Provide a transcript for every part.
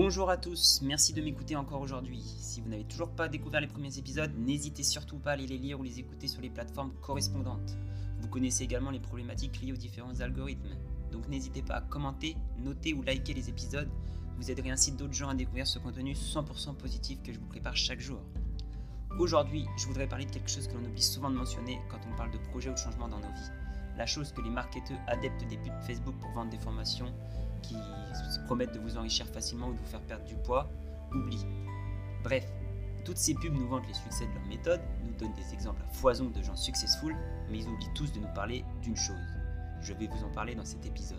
Bonjour à tous, merci de m'écouter encore aujourd'hui. Si vous n'avez toujours pas découvert les premiers épisodes, n'hésitez surtout pas à aller les lire ou les écouter sur les plateformes correspondantes. Vous connaissez également les problématiques liées aux différents algorithmes. Donc n'hésitez pas à commenter, noter ou liker les épisodes. Vous aiderez ainsi d'autres gens à découvrir ce contenu 100% positif que je vous prépare chaque jour. Aujourd'hui, je voudrais parler de quelque chose que l'on oublie souvent de mentionner quand on parle de projets ou de changements dans nos vies. La chose que les marketeurs adeptes des pubs Facebook pour vendre des formations qui se promettent de vous enrichir facilement ou de vous faire perdre du poids, oublient. Bref, toutes ces pubs nous vantent les succès de leur méthode, nous donnent des exemples à foison de gens successful, mais ils oublient tous de nous parler d'une chose. Je vais vous en parler dans cet épisode.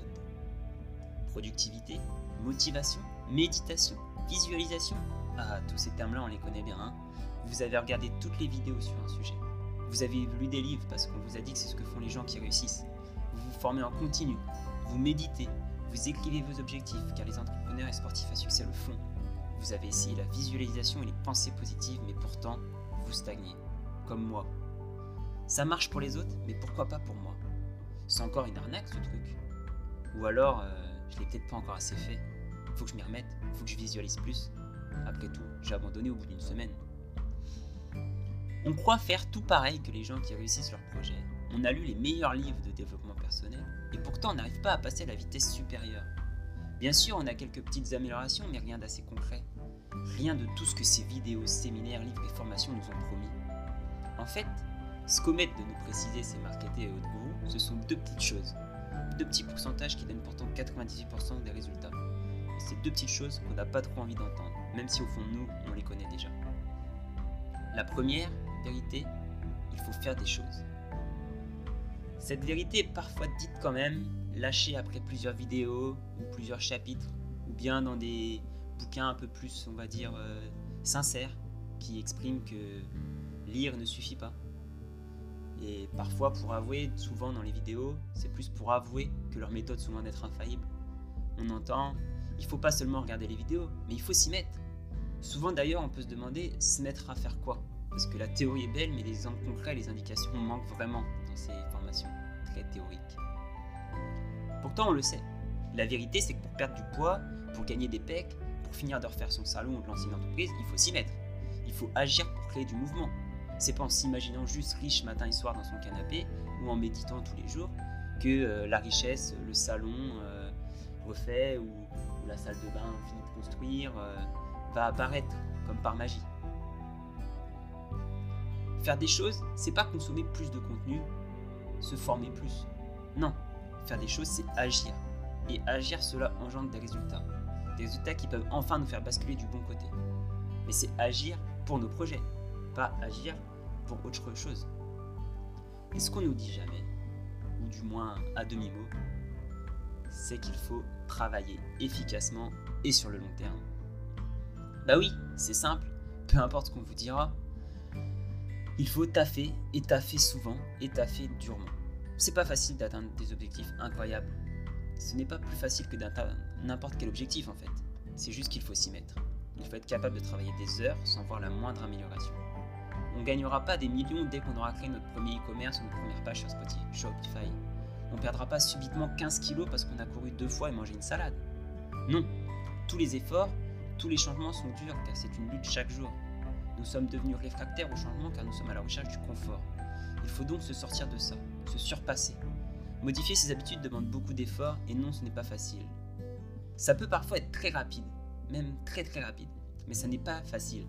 Productivité, motivation, méditation, visualisation. Ah, tous ces termes-là, on les connaît bien. Hein vous avez regardé toutes les vidéos sur un sujet. Vous avez lu des livres parce qu'on vous a dit que c'est ce que font les gens qui réussissent. Vous vous formez en continu. Vous méditez. Vous écrivez vos objectifs car les entrepreneurs et sportifs à succès le font. Vous avez essayé la visualisation et les pensées positives, mais pourtant, vous stagnez. Comme moi. Ça marche pour les autres, mais pourquoi pas pour moi? C'est encore une arnaque ce truc. Ou alors, euh, je l'ai peut-être pas encore assez fait. Faut que je m'y remette, faut que je visualise plus. Après tout, j'ai abandonné au bout d'une semaine. On croit faire tout pareil que les gens qui réussissent leur projet. On a lu les meilleurs livres de développement personnel et pourtant on n'arrive pas à passer à la vitesse supérieure. Bien sûr, on a quelques petites améliorations, mais rien d'assez concret. Rien de tout ce que ces vidéos, séminaires, livres et formations nous ont promis. En fait, ce qu'omettent de nous préciser ces marketés et autres gourous, ce sont deux petites choses. Deux petits pourcentages qui donnent pourtant 98% des résultats. Et c'est deux petites choses qu'on n'a pas trop envie d'entendre, même si au fond de nous, on les connaît déjà. La première vérité, il faut faire des choses. Cette vérité est parfois dite quand même, lâchée après plusieurs vidéos ou plusieurs chapitres, ou bien dans des bouquins un peu plus, on va dire, euh, sincères, qui expriment que lire ne suffit pas. Et parfois, pour avouer, souvent dans les vidéos, c'est plus pour avouer que leurs méthodes sont loin d'être infaillibles. On entend, il faut pas seulement regarder les vidéos, mais il faut s'y mettre. Souvent d'ailleurs, on peut se demander, se mettre à faire quoi? Parce que la théorie est belle, mais les exemples concrets, les indications manquent vraiment ces formations très théoriques. Pourtant, on le sait. La vérité, c'est que pour perdre du poids, pour gagner des pecs, pour finir de refaire son salon ou de lancer une entreprise, il faut s'y mettre. Il faut agir pour créer du mouvement. C'est pas en s'imaginant juste riche matin et soir dans son canapé ou en méditant tous les jours que euh, la richesse, le salon euh, refait ou, la salle de bain finie de construire euh, va apparaître comme par magie. Faire des choses, c'est pas consommer plus de contenu, se former plus. Non, faire des choses, c'est agir. Et agir, cela engendre des résultats. Des résultats qui peuvent enfin nous faire basculer du bon côté. Mais c'est agir pour nos projets, pas agir pour autre chose. Et ce qu'on nous dit jamais, ou du moins à demi-mot, c'est qu'il faut travailler efficacement et sur le long terme? Bah oui, c'est simple, peu importe ce qu'on vous dira, il faut taffer et taffer souvent et taffer durement. C'est pas facile d'atteindre des objectifs incroyables. Ce n'est pas plus facile que d'atteindre n'importe quel objectif en fait. C'est juste qu'il faut s'y mettre. Il faut être capable de travailler des heures sans voir la moindre amélioration. On ne gagnera pas des millions dès qu'on aura créé notre premier e-commerce ou notre première page sur Shopify. On ne perdra pas subitement 15 kilos parce qu'on a couru deux fois et mangé une salade. Non, tous les efforts, tous les changements sont durs car c'est une lutte chaque jour. Nous sommes devenus réfractaires au changement car nous sommes à la recherche du confort. Il faut donc se sortir de ça, se surpasser. Modifier ses habitudes demande beaucoup d'efforts et non, ce n'est pas facile. Ça peut parfois être très rapide, même très très rapide, mais ça n'est pas facile,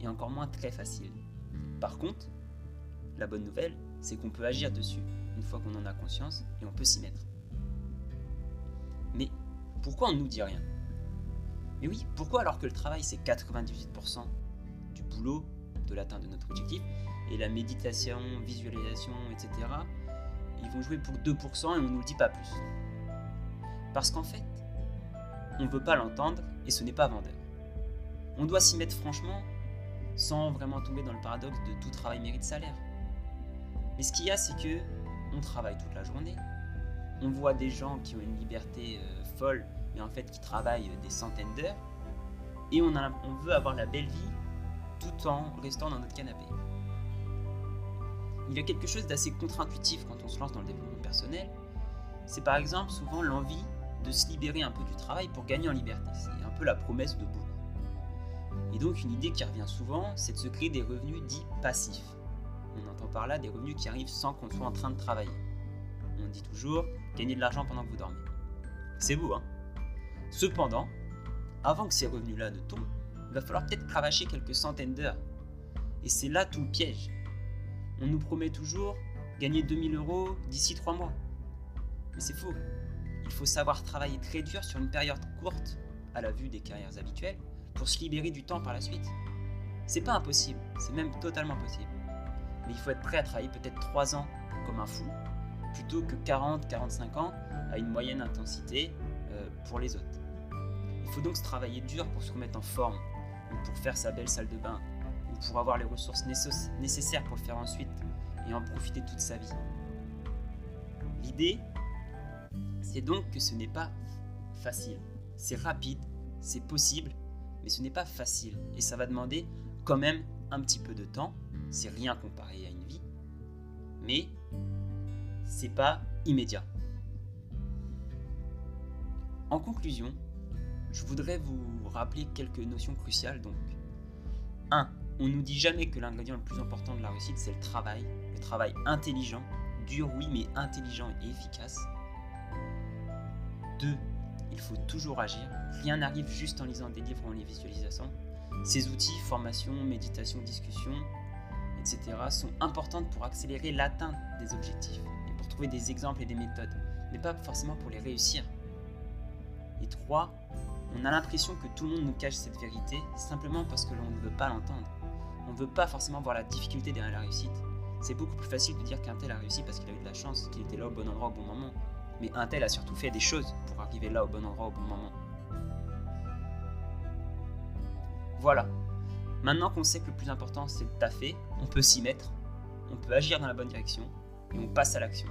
et encore moins très facile. Par contre, la bonne nouvelle, c'est qu'on peut agir dessus une fois qu'on en a conscience et on peut s'y mettre. Mais pourquoi on ne nous dit rien? Mais oui, pourquoi alors que le travail c'est 98% du boulot de l'atteinte de notre objectif et la méditation, visualisation, etc. Ils vont jouer pour 2% et on ne nous le dit pas plus. Parce qu'en fait, on ne veut pas l'entendre et ce n'est pas vendeur. On doit s'y mettre franchement sans vraiment tomber dans le paradoxe de tout travail mérite salaire. Mais ce qu'il y a, c'est que on travaille toute la journée. On voit des gens qui ont une liberté euh, folle, mais en fait qui travaillent des centaines d'heures. Et on, on veut avoir la belle vie tout en restant dans notre canapé. Il y a quelque chose d'assez contre-intuitif quand on se lance dans le développement personnel. C'est par exemple souvent l'envie de se libérer un peu du travail pour gagner en liberté. C'est un peu la promesse de beaucoup. Et donc une idée qui revient souvent, c'est de se créer des revenus dits passifs. On entend par là des revenus qui arrivent sans qu'on soit en train de travailler. On dit toujours gagner de l'argent pendant que vous dormez. C'est beau, hein? Cependant, avant que ces revenus-là ne tombent, il va falloir peut-être cravacher quelques centaines d'heures. Et c'est là tout le piège. On nous promet toujours gagner 2000 euros d'ici 3 mois. Mais c'est faux. Il faut savoir travailler très dur sur une période courte, à la vue des carrières habituelles, pour se libérer du temps par la suite. C'est pas impossible, c'est même totalement possible. Mais il faut être prêt à travailler peut-être 3 ans comme un fou, plutôt que 40-45 ans à une moyenne intensité euh, pour les autres. Il faut donc se travailler dur pour se remettre en forme, ou pour faire sa belle salle de bain, ou pour avoir les ressources nécessaires pour le faire ensuite et en profiter toute sa vie. L'idée, c'est donc que ce n'est pas facile. C'est rapide, c'est possible, mais ce n'est pas facile. Et ça va demander quand même un petit peu de temps. C'est rien comparé à une vie. Mais c'est pas immédiat. En conclusion, je voudrais vous rappeler quelques notions cruciales. Donc, 1. On nous dit jamais que l'ingrédient le plus important de la réussite, c'est le travail. Le travail intelligent, dur oui, mais intelligent et efficace. 2. Il faut toujours agir. Rien n'arrive juste en lisant des livres ou en les visualisant. Ces outils, formation, méditation, discussion, etc., sont importantes pour accélérer l'atteinte des objectifs et pour trouver des exemples et des méthodes, mais pas forcément pour les réussir. Et 3. On a l'impression que tout le monde nous cache cette vérité simplement parce que l'on ne veut pas l'entendre. On ne veut pas forcément voir la difficulté derrière la réussite. C'est beaucoup plus facile de dire qu'un tel a réussi parce qu'il a eu de la chance, qu'il était là au bon endroit au bon moment. Mais un tel a surtout fait des choses pour arriver là au bon endroit au bon moment. Voilà. Maintenant qu'on sait que le plus important c'est de taffer, on peut s'y mettre, on peut agir dans la bonne direction et on passe à l'action.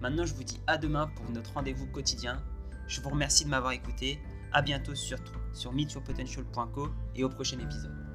Maintenant je vous dis à demain pour notre rendez-vous quotidien. Je vous remercie de m'avoir écouté. À bientôt sur, sur meetyourpotential.co et au prochain épisode.